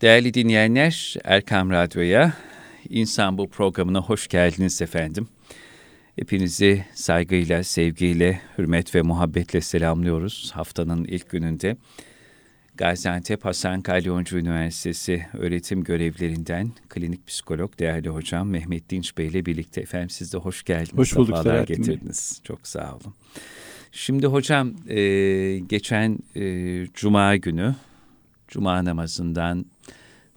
Değerli dinleyenler, Erkam Radyo'ya, İnsan Bu programına hoş geldiniz efendim. Hepinizi saygıyla, sevgiyle, hürmet ve muhabbetle selamlıyoruz haftanın ilk gününde. Gaziantep Hasan Kalyoncu Üniversitesi öğretim görevlerinden klinik psikolog değerli hocam Mehmet Dinç Bey ile birlikte efendim siz de hoş geldiniz. Hoş bulduk Sefalar getirdiniz. Çok sağ olun. Şimdi hocam e, geçen e, Cuma günü Cuma namazından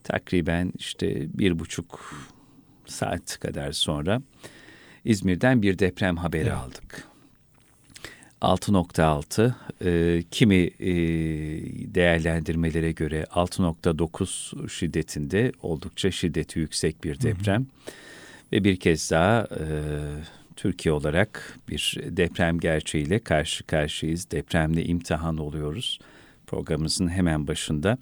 takriben işte bir buçuk saat kadar sonra İzmir'den bir deprem haberi evet. aldık. 6.6 e, kimi e, değerlendirmelere göre 6.9 şiddetinde oldukça şiddeti yüksek bir deprem. Hı hı. Ve bir kez daha e, Türkiye olarak bir deprem gerçeğiyle karşı karşıyayız. Depremle imtihan oluyoruz. Programımızın hemen başında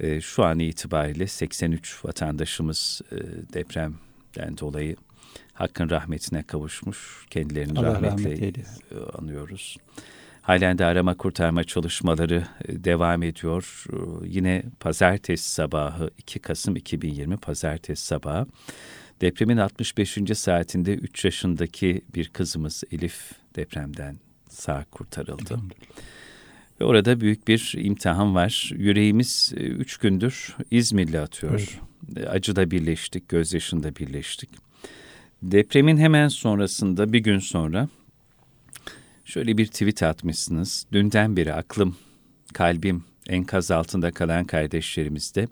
e, şu an itibariyle 83 vatandaşımız e, depremden dolayı Hakkın rahmetine kavuşmuş. Kendilerini Allah rahmetle rahmet e, anıyoruz. Halen de arama kurtarma çalışmaları devam ediyor. Yine pazartesi sabahı 2 Kasım 2020 pazartesi sabahı depremin 65. saatinde 3 yaşındaki bir kızımız Elif depremden sağ kurtarıldı. Ve orada büyük bir imtihan var. Yüreğimiz üç gündür İzmir'le atıyor. Evet. Acıda birleştik, gözyaşında birleştik. Depremin hemen sonrasında bir gün sonra şöyle bir tweet atmışsınız. Dünden beri aklım, kalbim enkaz altında kalan kardeşlerimizde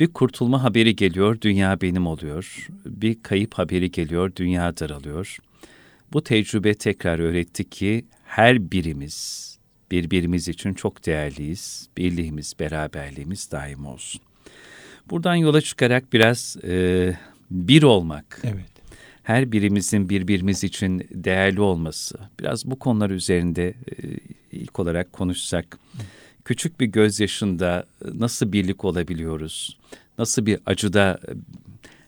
bir kurtulma haberi geliyor, dünya benim oluyor. Bir kayıp haberi geliyor, dünya daralıyor. Bu tecrübe tekrar öğretti ki her birimiz birbirimiz için çok değerliyiz. Birliğimiz, beraberliğimiz daim olsun. Buradan yola çıkarak biraz e, bir olmak, evet her birimizin birbirimiz için değerli olması, biraz bu konular üzerinde e, ilk olarak konuşsak, küçük bir gözyaşında nasıl birlik olabiliyoruz, nasıl bir acıda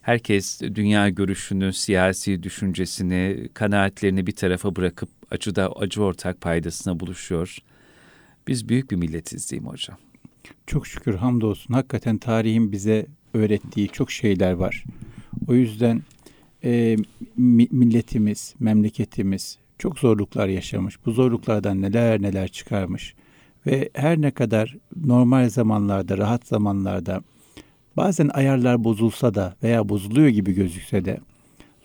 herkes dünya görüşünü, siyasi düşüncesini, kanaatlerini bir tarafa bırakıp acıda acı ortak paydasına buluşuyor. Biz büyük bir milletiz mi hocam? Çok şükür hamdolsun. Hakikaten tarihin bize öğrettiği çok şeyler var. O yüzden e, milletimiz, memleketimiz çok zorluklar yaşamış. Bu zorluklardan neler neler çıkarmış. Ve her ne kadar normal zamanlarda, rahat zamanlarda bazen ayarlar bozulsa da veya bozuluyor gibi gözükse de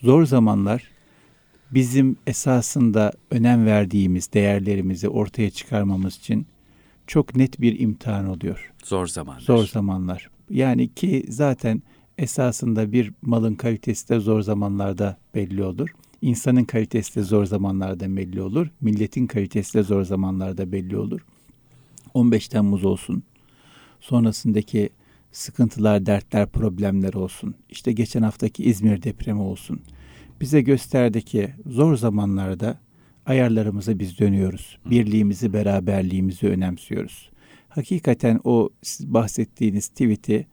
zor zamanlar bizim esasında önem verdiğimiz değerlerimizi ortaya çıkarmamız için çok net bir imtihan oluyor. Zor zamanlar. Zor zamanlar. Yani ki zaten esasında bir malın kalitesi de zor zamanlarda belli olur. İnsanın kalitesi de zor zamanlarda belli olur. Milletin kalitesi de zor zamanlarda belli olur. 15 Temmuz olsun. Sonrasındaki sıkıntılar, dertler, problemler olsun. İşte geçen haftaki İzmir depremi olsun. Bize gösterdi ki zor zamanlarda ayarlarımıza biz dönüyoruz. Birliğimizi, beraberliğimizi önemsiyoruz. Hakikaten o bahsettiğiniz tweet'i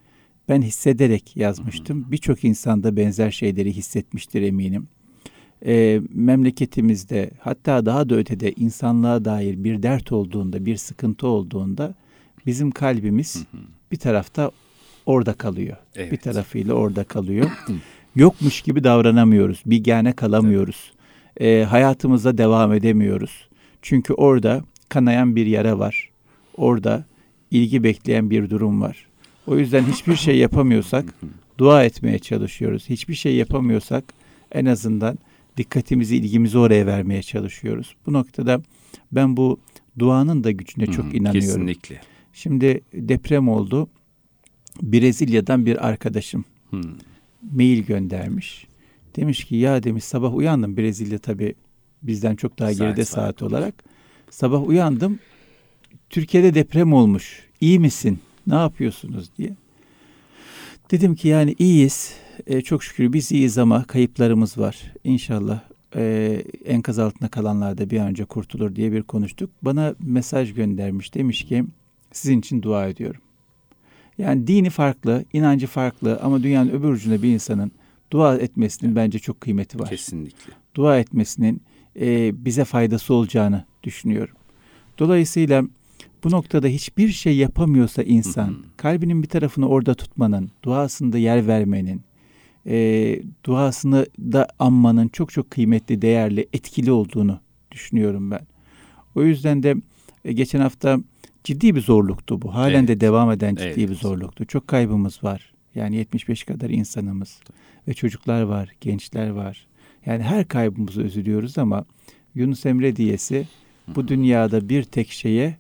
ben hissederek yazmıştım. Birçok insan da benzer şeyleri hissetmiştir eminim. E, memleketimizde hatta daha da ötede insanlığa dair bir dert olduğunda, bir sıkıntı olduğunda bizim kalbimiz bir tarafta orada kalıyor. Evet. Bir tarafıyla orada kalıyor. Yokmuş gibi davranamıyoruz. Bir gene kalamıyoruz. E, hayatımıza devam edemiyoruz. Çünkü orada kanayan bir yara var. Orada ilgi bekleyen bir durum var. O yüzden hiçbir şey yapamıyorsak dua etmeye çalışıyoruz. Hiçbir şey yapamıyorsak en azından dikkatimizi, ilgimizi oraya vermeye çalışıyoruz. Bu noktada ben bu duanın da gücüne çok inanıyorum. Kesinlikle. Şimdi deprem oldu. Brezilya'dan bir arkadaşım hmm. mail göndermiş. Demiş ki ya demiş sabah uyandım. Brezilya tabi bizden çok daha geride saat, saat olarak. Sabah uyandım. Türkiye'de deprem olmuş. İyi misin? Ne yapıyorsunuz diye. Dedim ki yani iyiyiz. E, çok şükür biz iyiyiz ama kayıplarımız var. İnşallah e, enkaz altında kalanlar da bir an önce kurtulur diye bir konuştuk. Bana mesaj göndermiş. Demiş ki sizin için dua ediyorum. Yani dini farklı, inancı farklı ama dünyanın öbür ucunda bir insanın dua etmesinin bence çok kıymeti var. Kesinlikle. Dua etmesinin e, bize faydası olacağını düşünüyorum. Dolayısıyla Bu noktada hiçbir şey yapamıyorsa insan, kalbinin bir tarafını orada tutmanın, duasında yer vermenin, e, duasını da anmanın çok çok kıymetli, değerli, etkili olduğunu düşünüyorum ben. O yüzden de e, geçen hafta ciddi bir zorluktu bu. Halen evet. de devam eden ciddi evet. bir zorluktu. Çok kaybımız var. Yani 75 kadar insanımız ve çocuklar var, gençler var. Yani her kaybımızı üzülüyoruz ama Yunus Emre diyesi bu dünyada bir tek şeye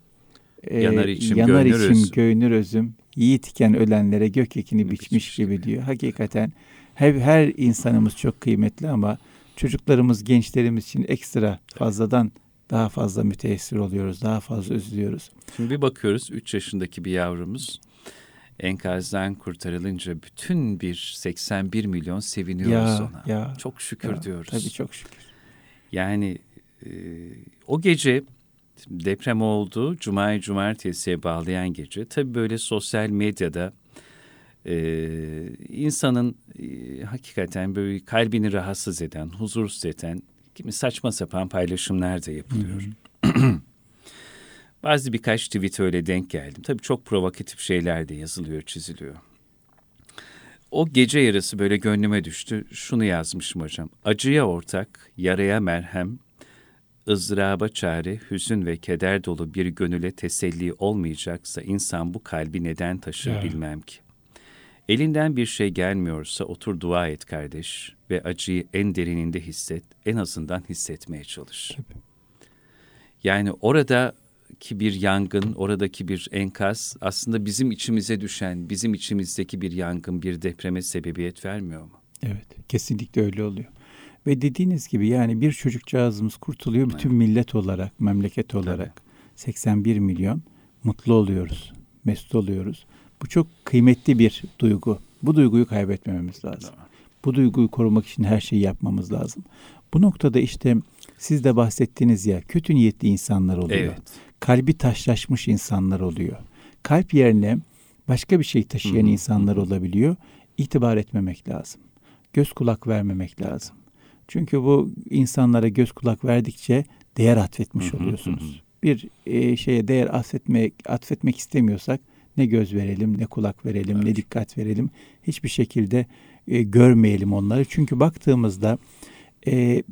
e, yanar içim, yanar göynür, içim özüm. göynür özüm, yiğit iken ölenlere gök ekini biçmiş gibi diyor. Hakikaten her, her insanımız çok kıymetli ama çocuklarımız, gençlerimiz için ekstra fazladan daha fazla müteessir oluyoruz, daha fazla üzülüyoruz. Şimdi bir bakıyoruz 3 yaşındaki bir yavrumuz enkazdan kurtarılınca bütün bir 81 milyon seviniyoruz ya, ona. Ya, çok şükür ya, diyoruz. Tabii çok şükür. Yani e, o gece deprem oldu. Cuma'yı cumartesiye bağlayan gece. Tabii böyle sosyal medyada e, insanın e, hakikaten böyle kalbini rahatsız eden, huzursuz eden kimi saçma sapan paylaşımlar da yapılıyor. Bazı birkaç tweet öyle denk geldim. Tabii çok provokatif şeyler de yazılıyor, çiziliyor. O gece yarısı böyle gönlüme düştü. Şunu yazmışım hocam. Acıya ortak, yaraya merhem, ızdıraba çare, hüzün ve keder dolu bir gönüle teselli olmayacaksa insan bu kalbi neden taşır ya. bilmem ki. Elinden bir şey gelmiyorsa otur dua et kardeş ve acıyı en derininde hisset, en azından hissetmeye çalış. Tabii. Yani oradaki bir yangın, oradaki bir enkaz aslında bizim içimize düşen, bizim içimizdeki bir yangın, bir depreme sebebiyet vermiyor mu? Evet, kesinlikle öyle oluyor. Ve dediğiniz gibi yani bir çocukcağızımız kurtuluyor bütün evet. millet olarak, memleket olarak. Tabii. 81 milyon mutlu oluyoruz, mesut oluyoruz. Bu çok kıymetli bir duygu. Bu duyguyu kaybetmememiz lazım. Doğru. Bu duyguyu korumak için her şeyi yapmamız lazım. Bu noktada işte siz de bahsettiğiniz ya kötü niyetli insanlar oluyor. Evet. Kalbi taşlaşmış insanlar oluyor. Kalp yerine başka bir şey taşıyan Hı-hı. insanlar olabiliyor. İtibar etmemek lazım. Göz kulak vermemek lazım. Çünkü bu insanlara göz kulak verdikçe değer atfetmiş oluyorsunuz. Bir e, şeye değer atfetmek atfetmek istemiyorsak ne göz verelim, ne kulak verelim, evet. ne dikkat verelim. Hiçbir şekilde e, görmeyelim onları. Çünkü baktığımızda e,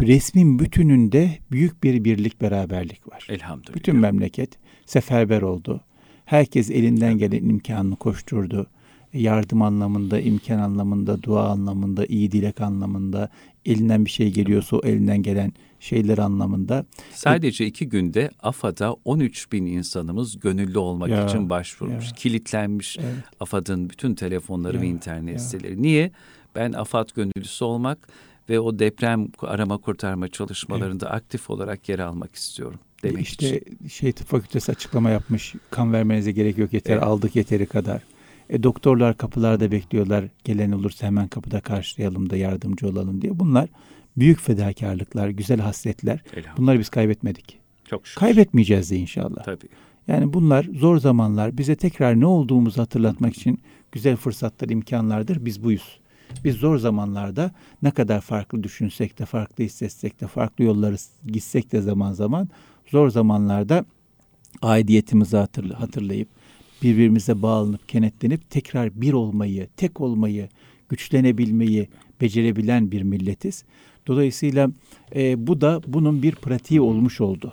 resmin bütününde büyük bir birlik beraberlik var. Elhamdülillah. Bütün memleket seferber oldu. Herkes elinden gelen imkanını koşturdu. Yardım anlamında, imkan anlamında, dua anlamında, iyi dilek anlamında, elinden bir şey geliyorsa o elinden gelen şeyler anlamında. Sadece iki günde AFAD'a 13 bin insanımız gönüllü olmak ya, için başvurmuş. Ya. Kilitlenmiş evet. AFAD'ın bütün telefonları ya, ve internet ya. siteleri. Niye? Ben AFAD gönüllüsü olmak ve o deprem arama kurtarma çalışmalarında evet. aktif olarak yer almak istiyorum demek işte için. şey tıp fakültesi açıklama yapmış. Kan vermenize gerek yok yeter evet. aldık yeteri kadar. E, doktorlar kapılarda bekliyorlar. Gelen olursa hemen kapıda karşılayalım da yardımcı olalım diye. Bunlar büyük fedakarlıklar, güzel hasletler. Bunları biz kaybetmedik. Çok şükür. Kaybetmeyeceğiz de inşallah. Tabii. Yani bunlar zor zamanlar bize tekrar ne olduğumuzu hatırlatmak için güzel fırsatlar, imkanlardır. Biz buyuz. Biz zor zamanlarda ne kadar farklı düşünsek de, farklı hissetsek de, farklı yolları gitsek de zaman zaman zor zamanlarda aidiyetimizi hatırlayıp birbirimize bağlanıp kenetlenip tekrar bir olmayı, tek olmayı, güçlenebilmeyi becerebilen bir milletiz. Dolayısıyla e, bu da bunun bir pratiği olmuş oldu.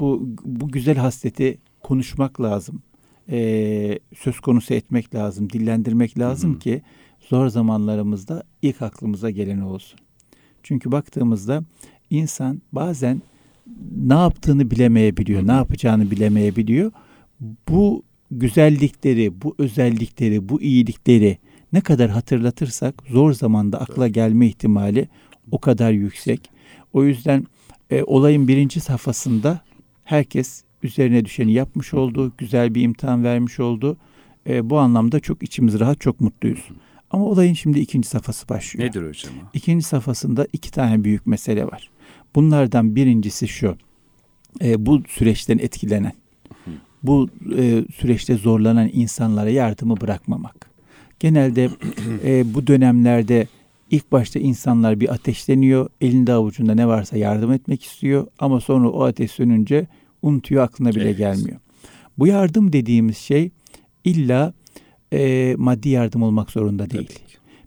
Bu, bu güzel hasleti konuşmak lazım. E, söz konusu etmek lazım, dillendirmek lazım hı hı. ki zor zamanlarımızda ilk aklımıza gelen olsun. Çünkü baktığımızda insan bazen ne yaptığını bilemeyebiliyor, ne yapacağını bilemeyebiliyor. Bu güzellikleri, bu özellikleri, bu iyilikleri ne kadar hatırlatırsak zor zamanda akla gelme ihtimali o kadar yüksek. O yüzden e, olayın birinci safhasında herkes üzerine düşeni yapmış oldu, güzel bir imtihan vermiş oldu. E, bu anlamda çok içimiz rahat, çok mutluyuz. Ama olayın şimdi ikinci safhası başlıyor. Nedir hocam? İkinci safhasında iki tane büyük mesele var. Bunlardan birincisi şu, e, bu süreçten etkilenen, bu e, süreçte zorlanan insanlara yardımı bırakmamak. Genelde e, bu dönemlerde ilk başta insanlar bir ateşleniyor, elinde avucunda ne varsa yardım etmek istiyor ama sonra o ateş sönünce unutuyor, aklına bile evet. gelmiyor. Bu yardım dediğimiz şey illa e, maddi yardım olmak zorunda değil.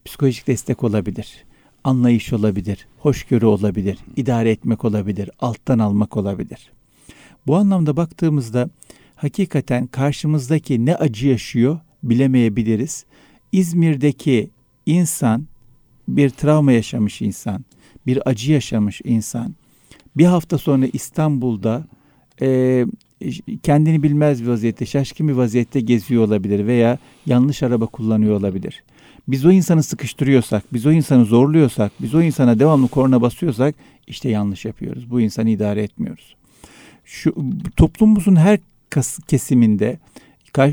Psikolojik destek olabilir, anlayış olabilir, hoşgörü olabilir, idare etmek olabilir, alttan almak olabilir. Bu anlamda baktığımızda hakikaten karşımızdaki ne acı yaşıyor bilemeyebiliriz. İzmir'deki insan bir travma yaşamış insan, bir acı yaşamış insan bir hafta sonra İstanbul'da e, kendini bilmez bir vaziyette, şaşkın bir vaziyette geziyor olabilir veya yanlış araba kullanıyor olabilir. Biz o insanı sıkıştırıyorsak, biz o insanı zorluyorsak, biz o insana devamlı korna basıyorsak işte yanlış yapıyoruz. Bu insanı idare etmiyoruz. Şu toplumumuzun her kesiminde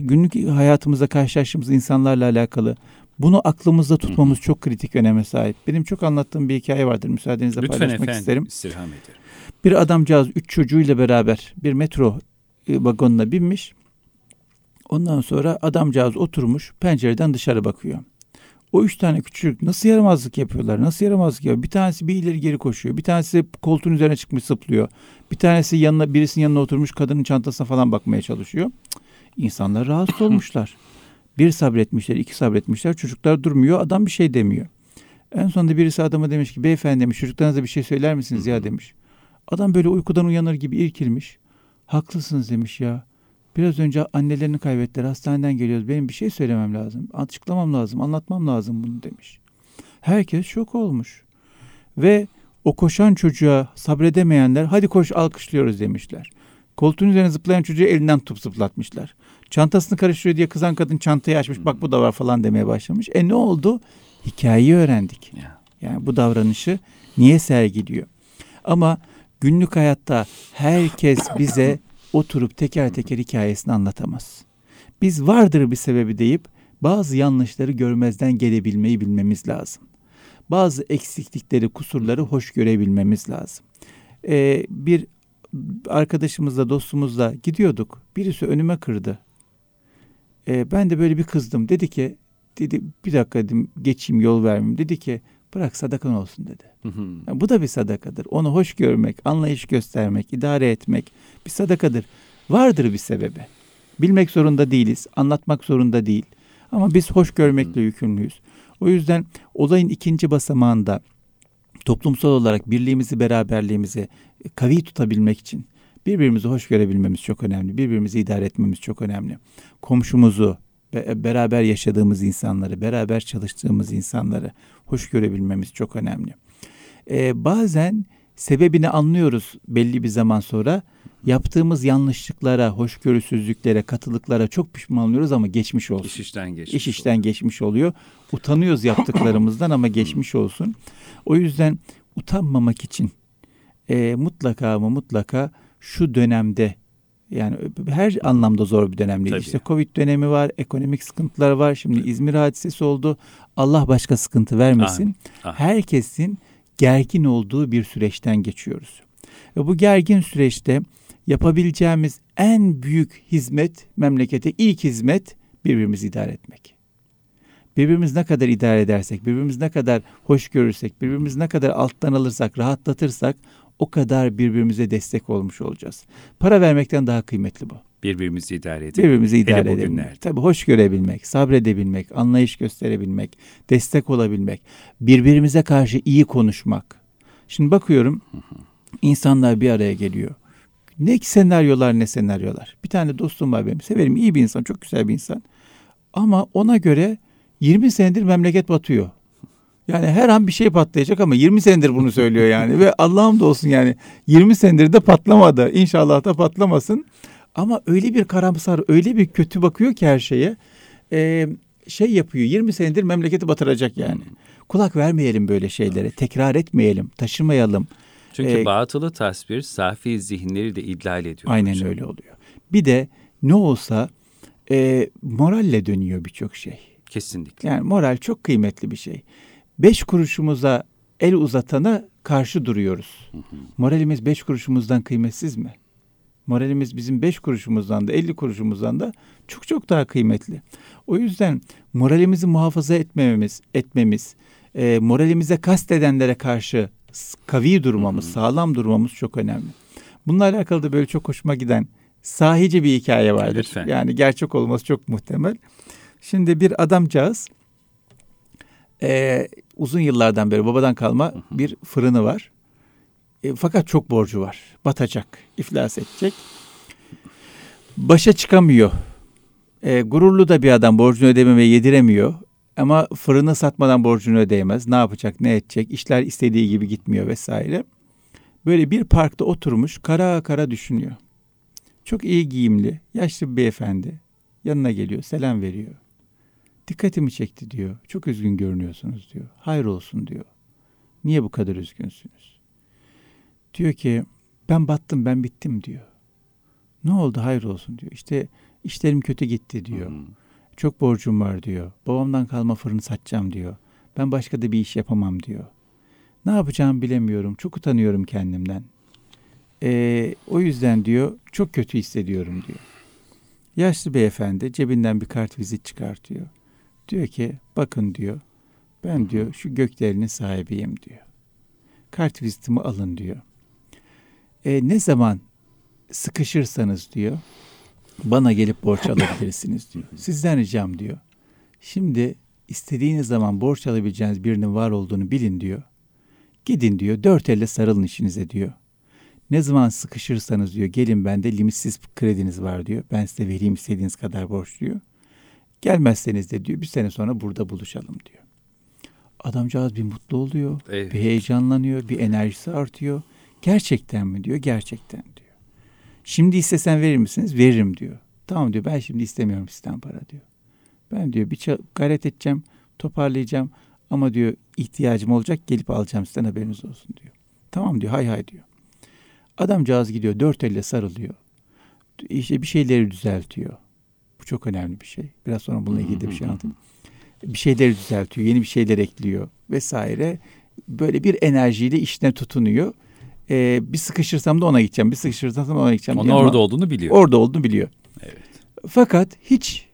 günlük hayatımızda karşılaştığımız insanlarla alakalı bunu aklımızda tutmamız çok kritik öneme sahip. Benim çok anlattığım bir hikaye vardır. Müsaadenizle Lütfen paylaşmak efendim, isterim. istirham ederim. Bir adamcağız üç çocuğuyla beraber bir metro vagonuna binmiş. Ondan sonra adamcağız oturmuş pencereden dışarı bakıyor. O üç tane küçük nasıl yaramazlık yapıyorlar? Nasıl yaramazlık yapıyor? Bir tanesi bir ileri geri koşuyor. Bir tanesi koltuğun üzerine çıkmış zıplıyor. Bir tanesi yanına birisinin yanına oturmuş kadının çantasına falan bakmaya çalışıyor. İnsanlar rahatsız olmuşlar. Bir sabretmişler, iki sabretmişler. Çocuklar durmuyor. Adam bir şey demiyor. En sonunda birisi adama demiş ki beyefendi demiş çocuklarınıza bir şey söyler misiniz ya demiş. Adam böyle uykudan uyanır gibi irkilmiş. Haklısınız demiş ya. Biraz önce annelerini kaybettiler. Hastaneden geliyoruz. Benim bir şey söylemem lazım. Açıklamam lazım. Anlatmam lazım bunu demiş. Herkes şok olmuş. Ve o koşan çocuğa sabredemeyenler hadi koş alkışlıyoruz demişler. Koltuğun üzerine zıplayan çocuğu elinden tutup zıplatmışlar. Çantasını karıştırıyor diye kızan kadın çantayı açmış. Bak bu da var falan demeye başlamış. E ne oldu? Hikayeyi öğrendik. Yani bu davranışı niye sergiliyor? Ama günlük hayatta herkes bize oturup teker teker hikayesini anlatamaz. Biz vardır bir sebebi deyip bazı yanlışları görmezden gelebilmeyi bilmemiz lazım. Bazı eksiklikleri, kusurları hoş görebilmemiz lazım. Ee, bir arkadaşımızla, dostumuzla gidiyorduk. Birisi önüme kırdı. Ee, ben de böyle bir kızdım. Dedi ki, dedi bir dakika dedim geçeyim yol vermeyeyim. Dedi ki bırak sadakan olsun dedi. Yani bu da bir sadakadır. Onu hoş görmek, anlayış göstermek, idare etmek bir sadakadır. Vardır bir sebebi. Bilmek zorunda değiliz, anlatmak zorunda değil. Ama biz hoş görmekle yükümlüyüz. O yüzden olayın ikinci basamağında toplumsal olarak birliğimizi, beraberliğimizi kavi tutabilmek için birbirimizi hoş görebilmemiz çok önemli. Birbirimizi idare etmemiz çok önemli. Komşumuzu, beraber yaşadığımız insanları, beraber çalıştığımız insanları hoş görebilmemiz çok önemli. Ee, bazen sebebini anlıyoruz belli bir zaman sonra. Yaptığımız yanlışlıklara, hoşgörüsüzlüklere, katılıklara çok pişman oluyoruz ama geçmiş olsun. İş işten geçmiş. İş işten oluyor. geçmiş oluyor. Utanıyoruz yaptıklarımızdan ama geçmiş olsun. O yüzden utanmamak için e, mutlaka ama mutlaka şu dönemde yani her anlamda zor bir dönem değil. İşte Covid dönemi var, ekonomik sıkıntılar var. Şimdi. İzmir hadisesi oldu. Allah başka sıkıntı vermesin. Amin. Amin. Herkesin gergin olduğu bir süreçten geçiyoruz. Ve bu gergin süreçte yapabileceğimiz en büyük hizmet memlekete ilk hizmet birbirimizi idare etmek. Birbirimiz ne kadar idare edersek, birbirimiz ne kadar hoş görürsek, birbirimiz ne kadar alttan alırsak, rahatlatırsak o kadar birbirimize destek olmuş olacağız. Para vermekten daha kıymetli bu. Birbirimizi idare edebilmek. Birbirimizi idare edebilmek. Tabii hoş görebilmek, sabredebilmek, anlayış gösterebilmek, destek olabilmek, birbirimize karşı iyi konuşmak. Şimdi bakıyorum insanlar bir araya geliyor. Ne senaryolar ne senaryolar. Bir tane dostum var benim. Severim iyi bir insan, çok güzel bir insan. Ama ona göre 20 senedir memleket batıyor. Yani her an bir şey patlayacak ama 20 senedir bunu söylüyor yani. Ve Allah'ım da olsun yani 20 senedir de patlamadı. İnşallah da patlamasın. Ama öyle bir karamsar, öyle bir kötü bakıyor ki her şeye. Ee, şey yapıyor 20 senedir memleketi batıracak yani. Kulak vermeyelim böyle şeylere. Tekrar etmeyelim, taşımayalım. Çünkü ee, batılı tasvir safi zihinleri de idlal ediyor. Aynen hocam. öyle oluyor. Bir de ne olsa e, moralle dönüyor birçok şey. Kesinlikle. Yani moral çok kıymetli bir şey beş kuruşumuza el uzatana karşı duruyoruz. Moralimiz beş kuruşumuzdan kıymetsiz mi? Moralimiz bizim beş kuruşumuzdan da elli kuruşumuzdan da çok çok daha kıymetli. O yüzden moralimizi muhafaza etmememiz, etmemiz, e, moralimize kastedenlere karşı kavi durmamız, sağlam durmamız çok önemli. Bununla alakalı da böyle çok hoşuma giden sahici bir hikaye vardır. Lütfen. Yani gerçek olması çok muhtemel. Şimdi bir adamcağız e, uzun yıllardan beri babadan kalma bir fırını var. E, fakat çok borcu var. Batacak, iflas edecek. Başa çıkamıyor. E, gururlu da bir adam borcunu ödememeye yediremiyor. Ama fırını satmadan borcunu ödeyemez. Ne yapacak, ne edecek? İşler istediği gibi gitmiyor vesaire. Böyle bir parkta oturmuş kara kara düşünüyor. Çok iyi giyimli, yaşlı bir beyefendi. Yanına geliyor, selam veriyor. Dikkatimi çekti diyor. Çok üzgün görünüyorsunuz diyor. Hayır olsun diyor. Niye bu kadar üzgünsünüz? Diyor ki ben battım ben bittim diyor. Ne oldu hayır olsun diyor. İşte işlerim kötü gitti diyor. Hmm. Çok borcum var diyor. Babamdan kalma fırını satacağım diyor. Ben başka da bir iş yapamam diyor. Ne yapacağımı bilemiyorum. Çok utanıyorum kendimden. Ee, o yüzden diyor çok kötü hissediyorum diyor. Yaşlı beyefendi cebinden bir kart vizit çıkartıyor. Diyor ki bakın diyor ben diyor şu gökdelenin sahibiyim diyor. Kart vizitimi alın diyor. E, ne zaman sıkışırsanız diyor bana gelip borç alabilirsiniz diyor. Sizden ricam diyor. Şimdi istediğiniz zaman borç alabileceğiniz birinin var olduğunu bilin diyor. Gidin diyor dört elle sarılın işinize diyor. Ne zaman sıkışırsanız diyor gelin bende limitsiz krediniz var diyor. Ben size vereyim istediğiniz kadar borç diyor. Gelmezseniz de diyor bir sene sonra burada buluşalım diyor. Adamcağız bir mutlu oluyor. Evet. Bir heyecanlanıyor. Bir enerjisi artıyor. Gerçekten mi diyor. Gerçekten diyor. Şimdi istesen verir misiniz? Veririm diyor. Tamam diyor ben şimdi istemiyorum sizden para diyor. Ben diyor bir gayret edeceğim. Toparlayacağım. Ama diyor ihtiyacım olacak gelip alacağım sizden haberiniz olsun diyor. Tamam diyor hay hay diyor. Adamcağız gidiyor dört elle sarılıyor. İşte bir şeyleri düzeltiyor. Bu çok önemli bir şey. Biraz sonra bununla ilgili de bir şey anlatayım. Bir şeyleri düzeltiyor, yeni bir şeyler ekliyor vesaire. Böyle bir enerjiyle işine tutunuyor. Ee, bir sıkışırsam da ona gideceğim, bir sıkışırsam da ona gideceğim. Onun orada olduğunu biliyor. Orada olduğunu biliyor. Evet. Fakat hiç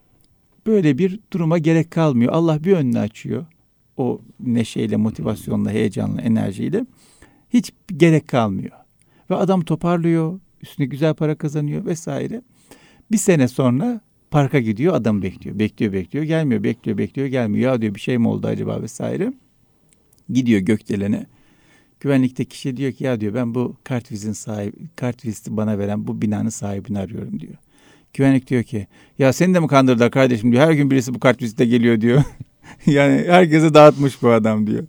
böyle bir duruma gerek kalmıyor. Allah bir önünü açıyor. O neşeyle, motivasyonla, heyecanla, enerjiyle. Hiç gerek kalmıyor. Ve adam toparlıyor. Üstüne güzel para kazanıyor vesaire. Bir sene sonra parka gidiyor adam bekliyor. Bekliyor bekliyor gelmiyor. Bekliyor bekliyor gelmiyor. Ya diyor bir şey mi oldu acaba vesaire. Gidiyor gökdelene. Güvenlikte kişi diyor ki ya diyor ben bu kartvizin sahibi, kartvizi bana veren bu binanın sahibini arıyorum diyor. Güvenlik diyor ki ya seni de mi kandırdılar kardeşim diyor. Her gün birisi bu kartvizite geliyor diyor. yani herkese dağıtmış bu adam diyor.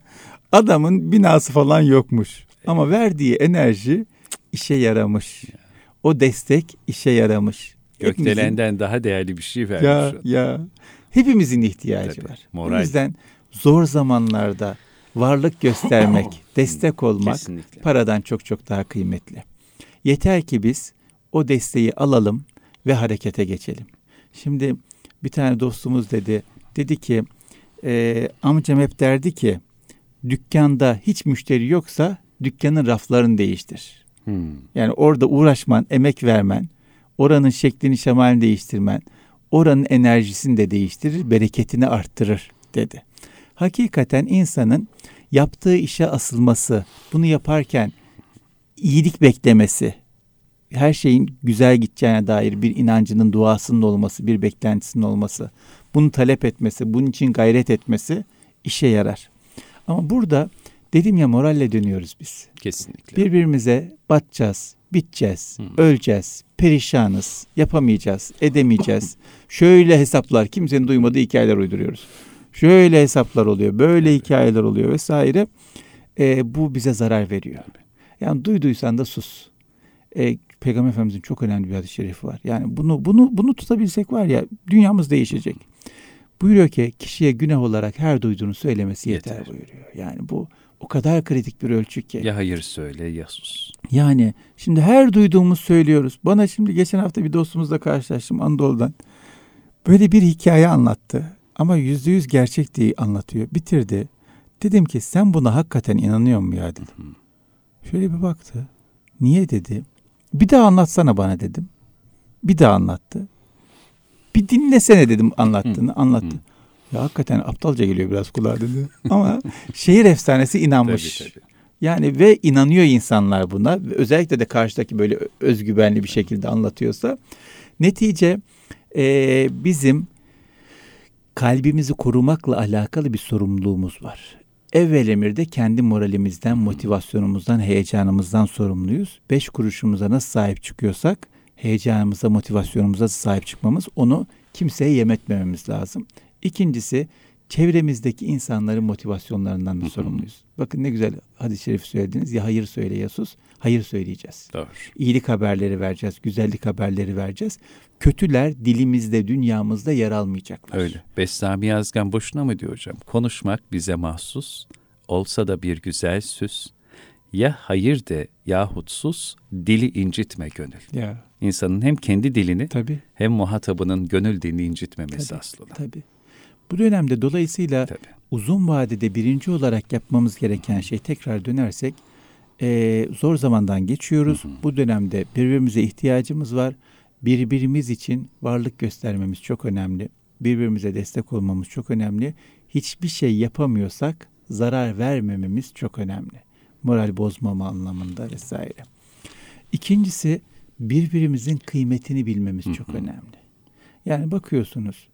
Adamın binası falan yokmuş. Ama verdiği enerji işe yaramış. O destek işe yaramış. Hepimizin- Gökdelenden daha değerli bir şey vermiş. ya o. ya hepimizin ihtiyacı Tabii, var. moral. O yüzden zor zamanlarda varlık göstermek, destek olmak Kesinlikle. paradan çok çok daha kıymetli. Yeter ki biz o desteği alalım ve harekete geçelim. Şimdi bir tane dostumuz dedi, dedi ki e, amcam hep derdi ki dükkanda hiç müşteri yoksa dükkanın raflarını değiştir. Hmm. Yani orada uğraşman, emek vermen, oranın şeklini şemalini değiştirmen, oranın enerjisini de değiştirir, bereketini arttırır dedi. Hakikaten insanın yaptığı işe asılması, bunu yaparken iyilik beklemesi, her şeyin güzel gideceğine dair bir inancının duasının olması, bir beklentisinin olması, bunu talep etmesi, bunun için gayret etmesi işe yarar. Ama burada dedim ya moralle dönüyoruz biz. Kesinlikle. Birbirimize batacağız, biteceğiz, Hı. öleceğiz, perişanız, yapamayacağız, edemeyeceğiz. Şöyle hesaplar, kimsenin duymadığı hikayeler uyduruyoruz. Şöyle hesaplar oluyor, böyle hikayeler oluyor vesaire. Ee, bu bize zarar veriyor. Yani duyduysan da sus. Ee, Peygamber Efendimizin çok önemli bir hadis-i şerifi var. Yani bunu bunu bunu tutabilsek var ya dünyamız değişecek. Buyuruyor ki kişiye günah olarak her duyduğunu söylemesi yeter, Yeter. buyuruyor. Yani bu o kadar kritik bir ölçü ki. Ya hayır söyle ya sus. Yani şimdi her duyduğumuz söylüyoruz. Bana şimdi geçen hafta bir dostumuzla karşılaştım Anadolu'dan. Böyle bir hikaye anlattı. Ama yüzde yüz gerçek diye anlatıyor. Bitirdi. Dedim ki sen buna hakikaten inanıyor musun ya dedim. Şöyle bir baktı. Niye dedi. Bir daha anlatsana bana dedim. Bir daha anlattı. Bir dinlesene dedim anlattığını. Anlattı. Ya hakikaten aptalca geliyor biraz kulağa dedi. Ama şehir efsanesi inanmış. Tabii tabii. Yani ve inanıyor insanlar buna. Özellikle de karşıdaki böyle özgüvenli bir şekilde anlatıyorsa. Netice e, bizim kalbimizi korumakla alakalı bir sorumluluğumuz var. Evvel emirde kendi moralimizden, motivasyonumuzdan, heyecanımızdan sorumluyuz. Beş kuruşumuza nasıl sahip çıkıyorsak heyecanımıza, motivasyonumuza sahip çıkmamız, onu kimseye yem etmememiz lazım. İkincisi çevremizdeki insanların motivasyonlarından da sorumluyuz. Bakın ne güzel hadis-i şerif söylediniz. Ya hayır söyle ya sus. Hayır söyleyeceğiz. Doğru. İyilik haberleri vereceğiz. Güzellik haberleri vereceğiz. Kötüler dilimizde, dünyamızda yer almayacaklar. Öyle. Bestami Yazgan boşuna mı diyor hocam? Konuşmak bize mahsus. Olsa da bir güzel süs. Ya hayır de yahut sus, dili incitme gönül. Ya. İnsanın hem kendi dilini Tabii. hem muhatabının gönül dilini incitmemesi Tabii, aslında. Tabii. Bu dönemde dolayısıyla Tabii. uzun vadede birinci olarak yapmamız gereken şey tekrar dönersek e, zor zamandan geçiyoruz. Bu dönemde birbirimize ihtiyacımız var. Birbirimiz için varlık göstermemiz çok önemli. Birbirimize destek olmamız çok önemli. Hiçbir şey yapamıyorsak zarar vermememiz çok önemli. Moral bozmama anlamında vesaire. İkincisi birbirimizin kıymetini bilmemiz çok önemli. Yani bakıyorsunuz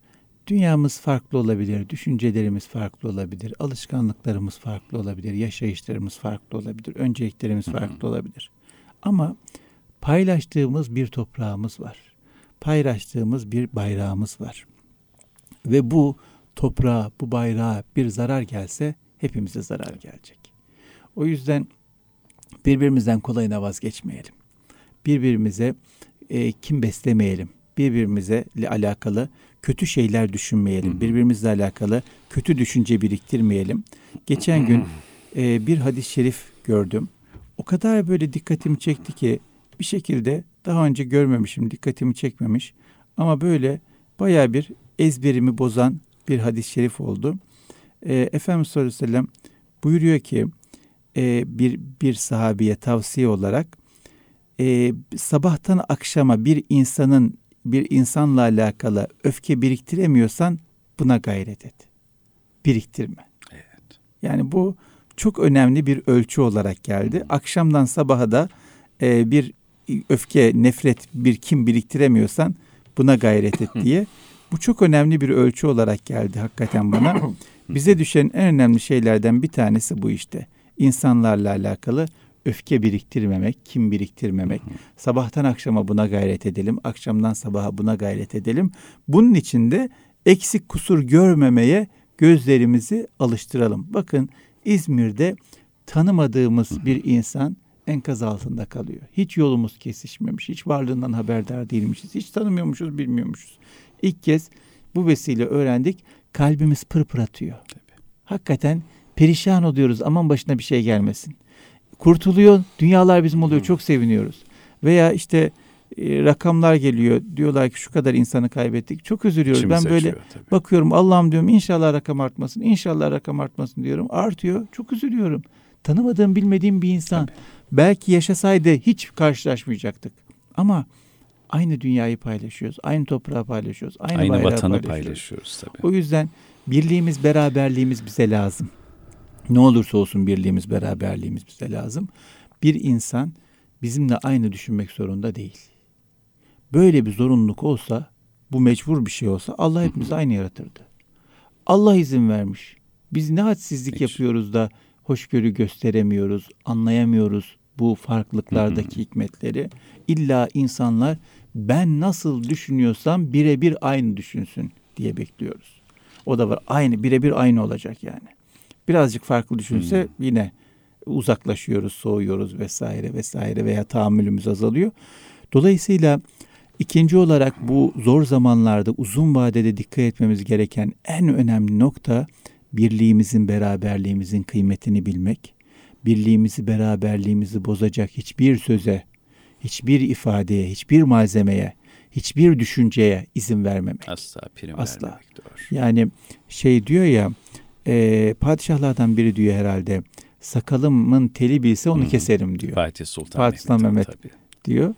dünyamız farklı olabilir, düşüncelerimiz farklı olabilir, alışkanlıklarımız farklı olabilir, yaşayışlarımız farklı olabilir, önceliklerimiz farklı olabilir. Ama paylaştığımız bir toprağımız var. Paylaştığımız bir bayrağımız var. Ve bu toprağa, bu bayrağa bir zarar gelse hepimize zarar gelecek. O yüzden birbirimizden kolayına vazgeçmeyelim. Birbirimize e, kim beslemeyelim. Birbirimize alakalı kötü şeyler düşünmeyelim. Birbirimizle alakalı kötü düşünce biriktirmeyelim. Geçen gün e, bir hadis-i şerif gördüm. O kadar böyle dikkatimi çekti ki bir şekilde daha önce görmemişim, dikkatimi çekmemiş. Ama böyle baya bir ezberimi bozan bir hadis-i şerif oldu. E, Efendimiz sallallahu aleyhi ve sellem buyuruyor ki e, bir, bir sahabiye tavsiye olarak e, sabahtan akşama bir insanın bir insanla alakalı öfke biriktiremiyorsan buna gayret et. Biriktirme. Evet. Yani bu çok önemli bir ölçü olarak geldi. Akşamdan sabaha da e, bir öfke, nefret, bir kim biriktiremiyorsan buna gayret et diye. Bu çok önemli bir ölçü olarak geldi hakikaten bana. Bize düşen en önemli şeylerden bir tanesi bu işte. İnsanlarla alakalı öfke biriktirmemek, kim biriktirmemek. Sabahtan akşama buna gayret edelim, akşamdan sabaha buna gayret edelim. Bunun için de eksik kusur görmemeye gözlerimizi alıştıralım. Bakın İzmir'de tanımadığımız bir insan enkaz altında kalıyor. Hiç yolumuz kesişmemiş, hiç varlığından haberdar değilmişiz, hiç tanımıyormuşuz, bilmiyormuşuz. İlk kez bu vesile öğrendik, kalbimiz pırpır atıyor. Hakikaten perişan oluyoruz, aman başına bir şey gelmesin. Kurtuluyor, dünyalar bizim oluyor, çok seviniyoruz. Veya işte e, rakamlar geliyor, diyorlar ki şu kadar insanı kaybettik, çok üzülüyoruz. İçimiz ben böyle acıyor tabii. Bakıyorum Allah'ım diyorum inşallah rakam artmasın, inşallah rakam artmasın diyorum. Artıyor, çok üzülüyorum. Tanımadığım, bilmediğim bir insan. Belki yaşasaydı hiç karşılaşmayacaktık. Ama aynı dünyayı paylaşıyoruz, aynı toprağı paylaşıyoruz, aynı, Aynı vatanı paylaşıyoruz. paylaşıyoruz tabii. O yüzden birliğimiz, beraberliğimiz bize lazım. Ne olursa olsun birliğimiz, beraberliğimiz bize lazım. Bir insan bizimle aynı düşünmek zorunda değil. Böyle bir zorunluluk olsa, bu mecbur bir şey olsa Allah hepimizi aynı yaratırdı. Allah izin vermiş. Biz ne hadsizlik Hiç. yapıyoruz da hoşgörü gösteremiyoruz, anlayamıyoruz bu farklılıklardaki hikmetleri. İlla insanlar ben nasıl düşünüyorsam birebir aynı düşünsün diye bekliyoruz. O da var. Aynı, birebir aynı olacak yani. Birazcık farklı düşünse yine uzaklaşıyoruz, soğuyoruz vesaire vesaire veya tahammülümüz azalıyor. Dolayısıyla ikinci olarak bu zor zamanlarda uzun vadede dikkat etmemiz gereken en önemli nokta birliğimizin, beraberliğimizin kıymetini bilmek. Birliğimizi, beraberliğimizi bozacak hiçbir söze, hiçbir ifadeye, hiçbir malzemeye, hiçbir düşünceye izin vermemek. Asla prim Asla. vermemek doğru. Yani şey diyor ya e, padişahlardan biri diyor herhalde sakalımın teli bilse onu Hı hı. keserim diyor. Fatih Sultan Fatih Sultan Mehmet, Mehmet. tabii. diyor.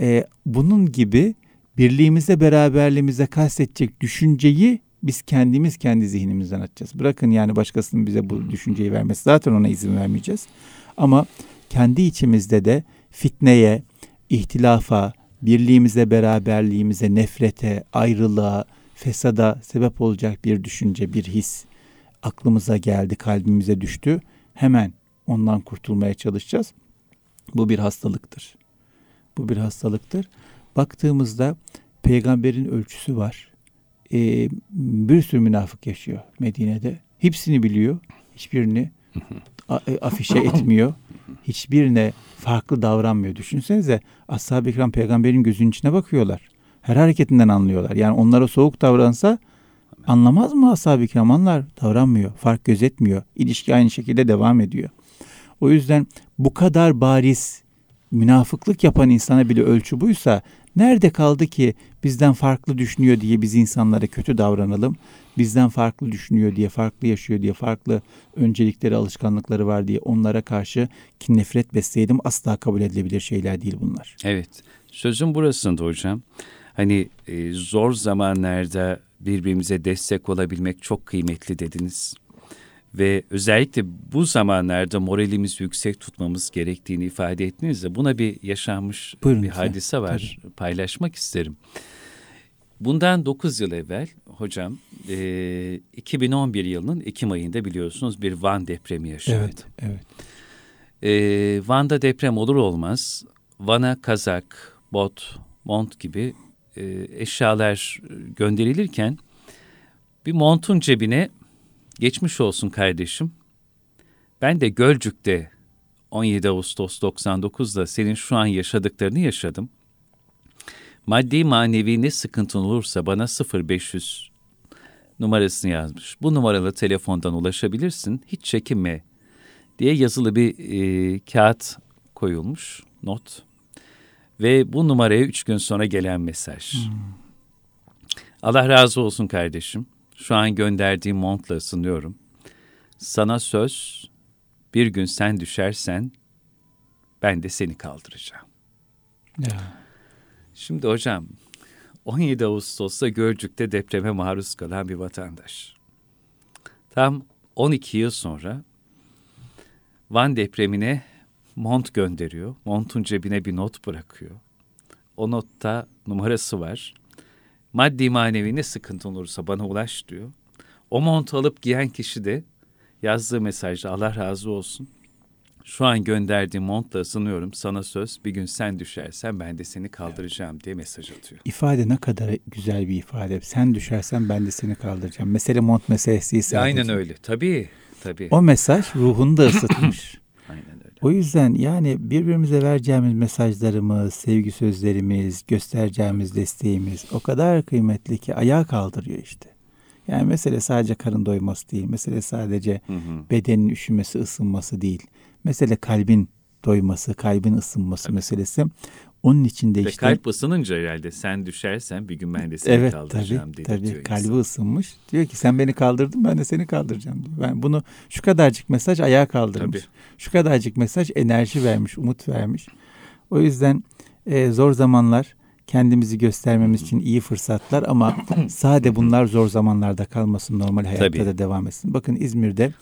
E, bunun gibi birliğimize beraberliğimize kastedecek düşünceyi biz kendimiz kendi zihnimizden atacağız. Bırakın yani başkasının bize bu düşünceyi vermesi zaten ona izin vermeyeceğiz. Ama kendi içimizde de fitneye, ihtilafa, birliğimize, beraberliğimize, nefrete, ayrılığa, fesada sebep olacak bir düşünce, bir his aklımıza geldi, kalbimize düştü. Hemen ondan kurtulmaya çalışacağız. Bu bir hastalıktır. Bu bir hastalıktır. Baktığımızda peygamberin ölçüsü var. Ee, bir sürü münafık yaşıyor Medine'de. Hepsini biliyor. Hiçbirini e, afişe etmiyor. Hiçbirine farklı davranmıyor. Düşünsenize ashab-ı kiram peygamberin gözünün içine bakıyorlar. Her hareketinden anlıyorlar. Yani onlara soğuk davransa anlamaz mı ashab-ı kiram? Anlar. Davranmıyor. Fark gözetmiyor. İlişki aynı şekilde devam ediyor. O yüzden bu kadar bariz münafıklık yapan insana bile ölçü buysa nerede kaldı ki bizden farklı düşünüyor diye biz insanlara kötü davranalım? Bizden farklı düşünüyor diye, farklı yaşıyor diye, farklı öncelikleri, alışkanlıkları var diye onlara karşı kin nefret besleyelim asla kabul edilebilir şeyler değil bunlar. Evet. Sözün burasında hocam. Hani e, zor zamanlarda birbirimize destek olabilmek çok kıymetli dediniz ve özellikle bu zamanlarda moralimizi yüksek tutmamız gerektiğini ifade ettiniz de buna bir yaşanmış Buyurun bir lütfen. hadise var. Tabii. Paylaşmak isterim. Bundan 9 yıl evvel hocam e, 2011 yılının Ekim ayında biliyorsunuz bir Van depremi yaşandı. Evet, evet. E, Van'da deprem olur olmaz Van'a kazak, bot, mont gibi e, eşyalar gönderilirken bir montun cebine Geçmiş olsun kardeşim. Ben de Gölcük'te 17 Ağustos 99'da senin şu an yaşadıklarını yaşadım. Maddi manevi ne sıkıntın olursa bana 0500 numarasını yazmış. Bu numaralı telefondan ulaşabilirsin. Hiç çekinme diye yazılı bir e, kağıt koyulmuş not. Ve bu numaraya üç gün sonra gelen mesaj. Hmm. Allah razı olsun kardeşim. Şu an gönderdiğim montla ısınıyorum. Sana söz, bir gün sen düşersen ben de seni kaldıracağım. Ya. Şimdi hocam 17 Ağustos'ta Gölcük'te depreme maruz kalan bir vatandaş. Tam 12 yıl sonra Van depremine mont gönderiyor. Montun cebine bir not bırakıyor. O notta numarası var. Maddi manevi ne sıkıntı olursa bana ulaş diyor. O montu alıp giyen kişi de yazdığı mesajda Allah razı olsun. Şu an gönderdiğim montla ısınıyorum. Sana söz bir gün sen düşersen ben de seni kaldıracağım diye mesaj atıyor. İfade ne kadar güzel bir ifade. Sen düşersen ben de seni kaldıracağım. Mesele mont meselesi sadece. Aynen öyle. Tabii. Tabii. O mesaj ruhunu da ısıtmış. O yüzden yani birbirimize vereceğimiz mesajlarımız, sevgi sözlerimiz, göstereceğimiz desteğimiz o kadar kıymetli ki ayağa kaldırıyor işte. Yani mesele sadece karın doyması değil. Mesele sadece hı hı. bedenin üşümesi, ısınması değil. Mesele kalbin doyması, kalbin ısınması Tabii. meselesi. Onun için de işte... kalp ısınınca herhalde sen düşersen bir gün ben de seni evet, kaldıracağım tabii, tabii, kalbi insan. ısınmış. Diyor ki sen beni kaldırdın ben de seni kaldıracağım diyor. Ben bunu şu kadarcık mesaj ayağa kaldırmış. Tabii. Şu kadarcık mesaj enerji vermiş, umut vermiş. O yüzden e, zor zamanlar kendimizi göstermemiz için iyi fırsatlar ama sade bunlar zor zamanlarda kalmasın normal hayatta Tabii. da devam etsin. Bakın İzmir'de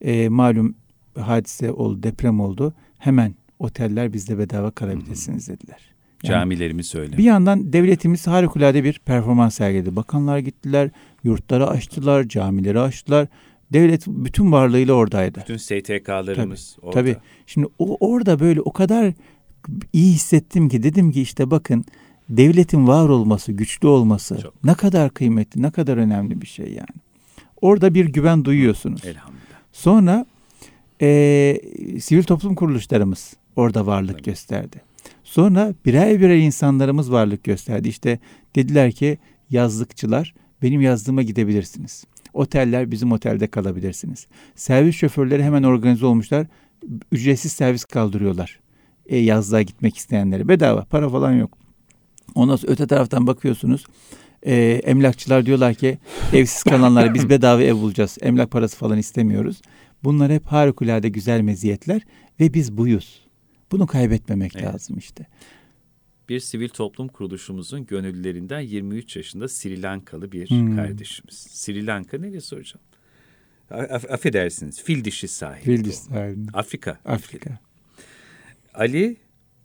e, malum hadise oldu, deprem oldu. Hemen oteller bizde bedava kalabilirsiniz dediler. Yani Camilerimiz öyle. Bir yandan devletimiz harikulade bir performans sergiledi. Bakanlar gittiler, yurtları açtılar, camileri açtılar. Devlet bütün varlığıyla oradaydı. Bütün STK'larımız tabii, orada. Tabii. Şimdi o orada böyle o kadar iyi hissettim ki dedim ki işte bakın devletin var olması, güçlü olması Çok. ne kadar kıymetli, ne kadar önemli bir şey yani. Orada bir güven duyuyorsunuz. Elhamdülillah. Sonra e, sivil toplum kuruluşlarımız orada varlık Tabii. gösterdi. Sonra birer birer insanlarımız varlık gösterdi. İşte dediler ki yazlıkçılar benim yazdığıma gidebilirsiniz. Oteller bizim otelde kalabilirsiniz. Servis şoförleri hemen organize olmuşlar. Ücretsiz servis kaldırıyorlar. E, yazlığa gitmek isteyenlere. Bedava para falan yok. Ondan sonra öte taraftan bakıyorsunuz. E, emlakçılar diyorlar ki evsiz kalanlara biz bedava ev bulacağız. Emlak parası falan istemiyoruz. Bunlar hep harikulade güzel meziyetler ve biz buyuz. Bunu kaybetmemek evet. lazım işte. bir sivil toplum kuruluşumuzun gönüllülerinden 23 yaşında Sri Lankalı bir Hmm. kardeşimiz. Sri Lanka neresi hocam? A- affedersiniz, fil dişi sahili. Fil dişi sahilinde. Afrika. Afrika. Ali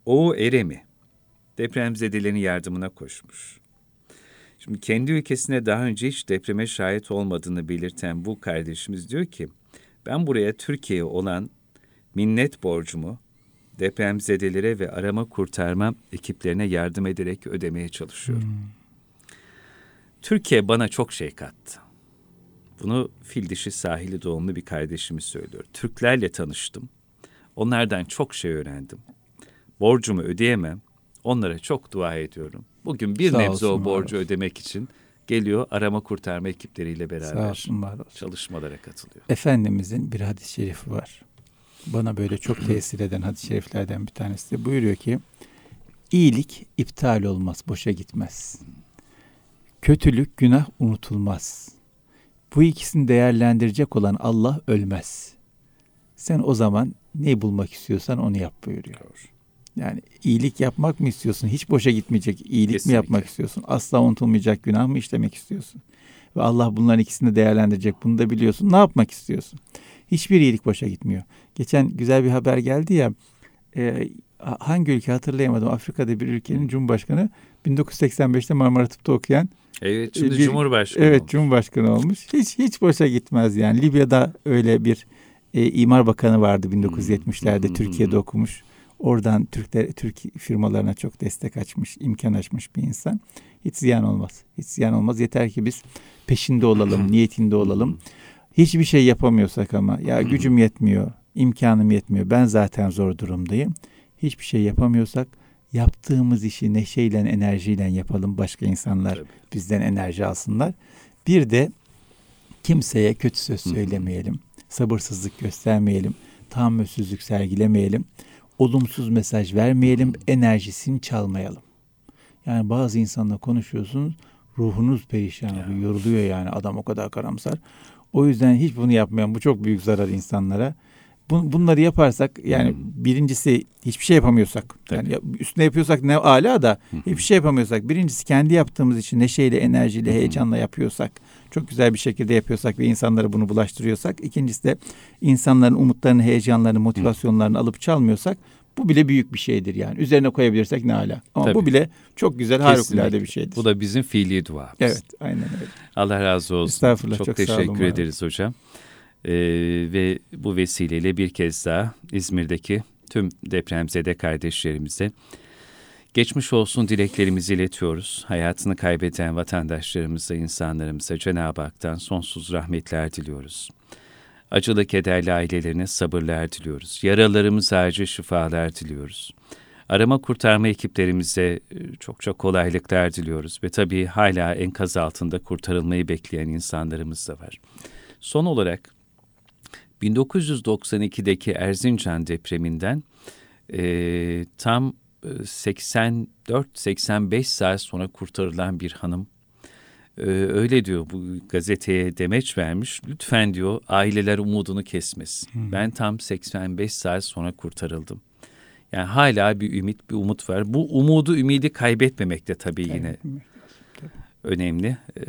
O Eremi depremzedelerin yardımına koşmuş. Şimdi kendi ülkesine daha önce hiç depreme şahit olmadığını belirten bu kardeşimiz diyor ki ben buraya Türkiye'ye olan minnet borcumu depremzedelere ve arama kurtarma ekiplerine yardım ederek ödemeye çalışıyorum. Türkiye bana çok şey kattı. Bunu fil dişi sahili doğumlu bir kardeşimiz söylüyor. Türklerle tanıştım. Onlardan çok şey öğrendim. Borcumu ödeyemem. Onlara çok dua ediyorum. Bugün bir Sağ nebze olsun, o borcu olsun. ödemek için geliyor arama kurtarma ekipleriyle beraber olsun. çalışmalara katılıyor. Efendimizin bir hadis-i şerifi var. Bana böyle çok tesir eden hadis-i şeriflerden bir tanesi de buyuruyor ki iyilik iptal olmaz, boşa gitmez. Kötülük, günah unutulmaz. Bu ikisini değerlendirecek olan Allah ölmez. Sen o zaman ne bulmak istiyorsan onu yap buyuruyor. Yani iyilik yapmak mı istiyorsun? Hiç boşa gitmeyecek iyilik Kesinlikle. mi yapmak istiyorsun? Asla unutulmayacak günah mı işlemek istiyorsun? Ve Allah bunların ikisini değerlendirecek. Bunu da biliyorsun. Ne yapmak istiyorsun? Hiçbir iyilik boşa gitmiyor. Geçen güzel bir haber geldi ya. e, hangi ülke hatırlayamadım. Afrika'da bir ülkenin cumhurbaşkanı 1985'te Marmara Tıp'ta okuyan Evet şimdi Bir- Cumhurbaşkanı Evet olmuş. Cumhurbaşkanı olmuş. Hiç hiç boşa gitmez yani. Libya'da öyle bir e, imar bakanı vardı 1970'lerde Hmm. Türkiye'de okumuş. Oradan Türkler Türk firmalarına çok destek açmış, imkan açmış bir insan. Hiç ziyan olmaz. Hiç ziyan olmaz. Yeter ki biz peşinde olalım, niyetinde olalım. Hiçbir şey yapamıyorsak ama ya gücüm yetmiyor, imkanım yetmiyor. Ben zaten zor durumdayım. Hiçbir şey yapamıyorsak yaptığımız işi neşeyle, enerjiyle yapalım. Başka insanlar Tabii. bizden enerji alsınlar. Bir de kimseye kötü söz söylemeyelim. Sabırsızlık göstermeyelim. Tahammülsüzlük sergilemeyelim. Olumsuz mesaj vermeyelim. Enerjisini çalmayalım. Yani bazı insanla konuşuyorsunuz. Ruhunuz perişan oluyor. Yoruluyor yani adam o kadar karamsar. O yüzden hiç bunu yapmayan bu çok büyük zarar insanlara. Bu- Bunları yaparsak yani birincisi hiçbir şey yapamıyorsak yani ya- üstüne yapıyorsak ne ala da hiçbir şey yapamıyorsak birincisi kendi yaptığımız için neşeyle enerjiyle heyecanla yapıyorsak çok güzel bir şekilde yapıyorsak ve insanlara bunu bulaştırıyorsak ikincisi de insanların umutlarını heyecanlarını motivasyonlarını alıp çalmıyorsak bu bile büyük bir şeydir yani üzerine koyabilirsek ne ala ama bu Tabii. bile çok güzel harikulade bir şeydir. Bu da bizim fiili duamız. Evet aynen öyle. Allah razı olsun. Estağfurullah, Çok, çok teşekkür ederiz hocam. Ee, ve bu vesileyle bir kez daha İzmir'deki tüm depremzede kardeşlerimize geçmiş olsun dileklerimizi iletiyoruz. Hayatını kaybeden vatandaşlarımıza, insanlarımıza Cenab-ı Hak'tan sonsuz rahmetler diliyoruz. Acılı kederli ailelerine sabırlar diliyoruz. Yaralarımız acil şifalar diliyoruz. Arama kurtarma ekiplerimize e, çokça kolaylıklar diliyoruz ve tabii hala enkaz altında kurtarılmayı bekleyen insanlarımız da var. Son olarak 1992'deki Erzincan depreminden e, tam e, 84-85 saat sonra kurtarılan bir hanım e, öyle diyor bu gazeteye demeç vermiş. Lütfen diyor aileler umudunu kesmesin. Ben tam 85 saat sonra kurtarıldım. Yani hala bir ümit, bir umut var. Bu umudu, ümidi kaybetmemek de tabii yine önemli. E,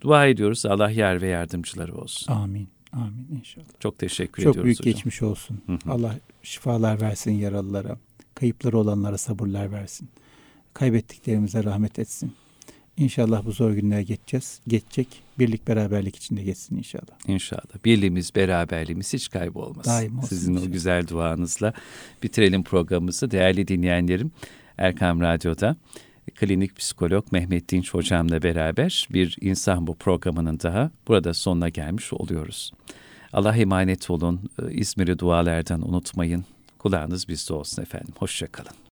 dua ediyoruz. Allah yar ve yardımcıları olsun. Amin. Amin inşallah. Çok teşekkür Çok ediyoruz büyük hocam. geçmiş olsun. Allah şifalar versin yaralılara. Kayıpları olanlara sabırlar versin. Kaybettiklerimize rahmet etsin. İnşallah bu zor günler geçeceğiz. Geçecek. Birlik beraberlik içinde geçsin inşallah. İnşallah. Birliğimiz, beraberliğimiz hiç kaybolmasın. Daim olsun Sizin o inşallah. güzel duanızla bitirelim programımızı. Değerli dinleyenlerim, Erkam Radyo'da klinik psikolog Mehmet Dinç hocamla beraber bir insan bu programının daha burada sonuna gelmiş oluyoruz. Allah emanet olun. Ee, İzmir'i dualardan unutmayın. Kulağınız bizde olsun efendim. Hoşçakalın.